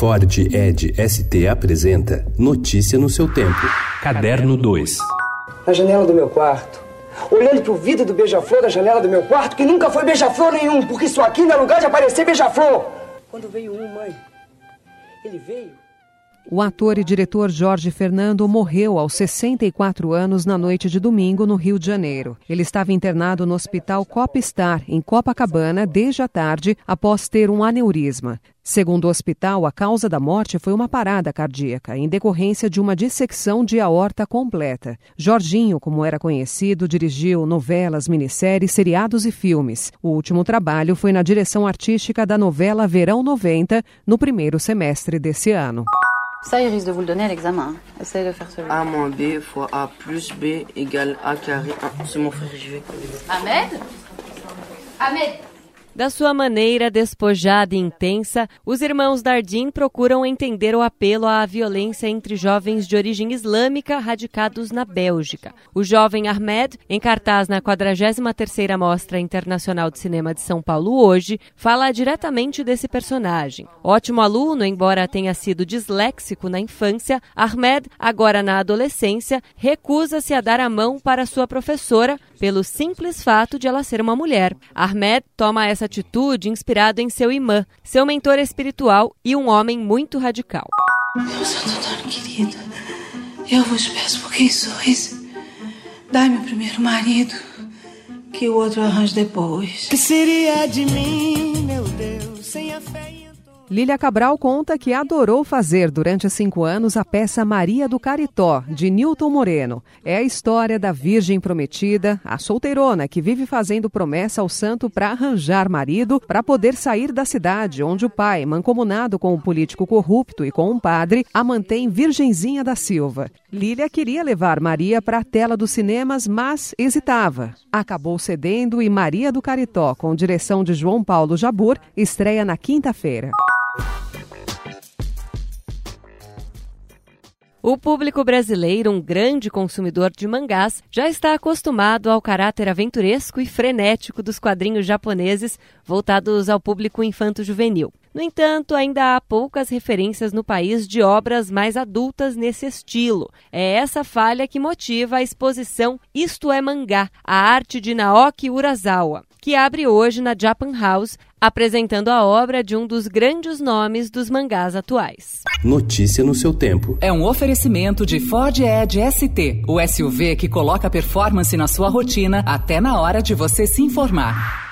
Ford Ed ST apresenta Notícia no seu tempo. Caderno 2. Na janela do meu quarto, olhando pro vidro do beija-flor da janela do meu quarto, que nunca foi beija-flor nenhum, porque isso aqui não é lugar de aparecer beija-flor. Quando veio um, mãe, ele veio. O ator e diretor Jorge Fernando morreu aos 64 anos na noite de domingo no Rio de Janeiro. Ele estava internado no Hospital Copstar, em Copacabana, desde a tarde, após ter um aneurisma. Segundo o hospital, a causa da morte foi uma parada cardíaca, em decorrência de uma dissecção de aorta completa. Jorginho, como era conhecido, dirigiu novelas, minisséries, seriados e filmes. O último trabalho foi na direção artística da novela Verão 90, no primeiro semestre desse ano. Ça, il risque de vous le donner à l'examen. Essayez de faire celui A moins B fois A plus B égale A carré 1. C'est mon frère, j'y vais. Ahmed? Ahmed Da sua maneira despojada e intensa, os irmãos Dardim procuram entender o apelo à violência entre jovens de origem islâmica radicados na Bélgica. O jovem Ahmed, em cartaz na 43ª Mostra Internacional de Cinema de São Paulo hoje, fala diretamente desse personagem. Ótimo aluno, embora tenha sido disléxico na infância, Ahmed, agora na adolescência, recusa-se a dar a mão para sua professora pelo simples fato de ela ser uma mulher. Ahmed toma essa atitude inspirado em seu imã, seu mentor espiritual e um homem muito radical. Meu Santo Antônio querido, eu vos peço por quem sois. Dai-me o primeiro marido, que o outro arranjo depois. Que seria de mim, meu Deus, sem a fé Lília Cabral conta que adorou fazer durante cinco anos a peça Maria do Caritó, de Newton Moreno. É a história da Virgem Prometida, a solteirona que vive fazendo promessa ao santo para arranjar marido para poder sair da cidade, onde o pai, mancomunado com um político corrupto e com um padre, a mantém virgenzinha da Silva. Lília queria levar Maria para a tela dos cinemas, mas hesitava. Acabou cedendo e Maria do Caritó, com direção de João Paulo Jabur, estreia na quinta-feira. O público brasileiro, um grande consumidor de mangás, já está acostumado ao caráter aventuresco e frenético dos quadrinhos japoneses voltados ao público infanto-juvenil. No entanto, ainda há poucas referências no país de obras mais adultas nesse estilo. É essa falha que motiva a exposição Isto é Mangá, a arte de Naoki Urasawa, que abre hoje na Japan House, apresentando a obra de um dos grandes nomes dos mangás atuais. Notícia no seu tempo. É um oferecimento de Ford Edge ST, o SUV que coloca performance na sua rotina até na hora de você se informar.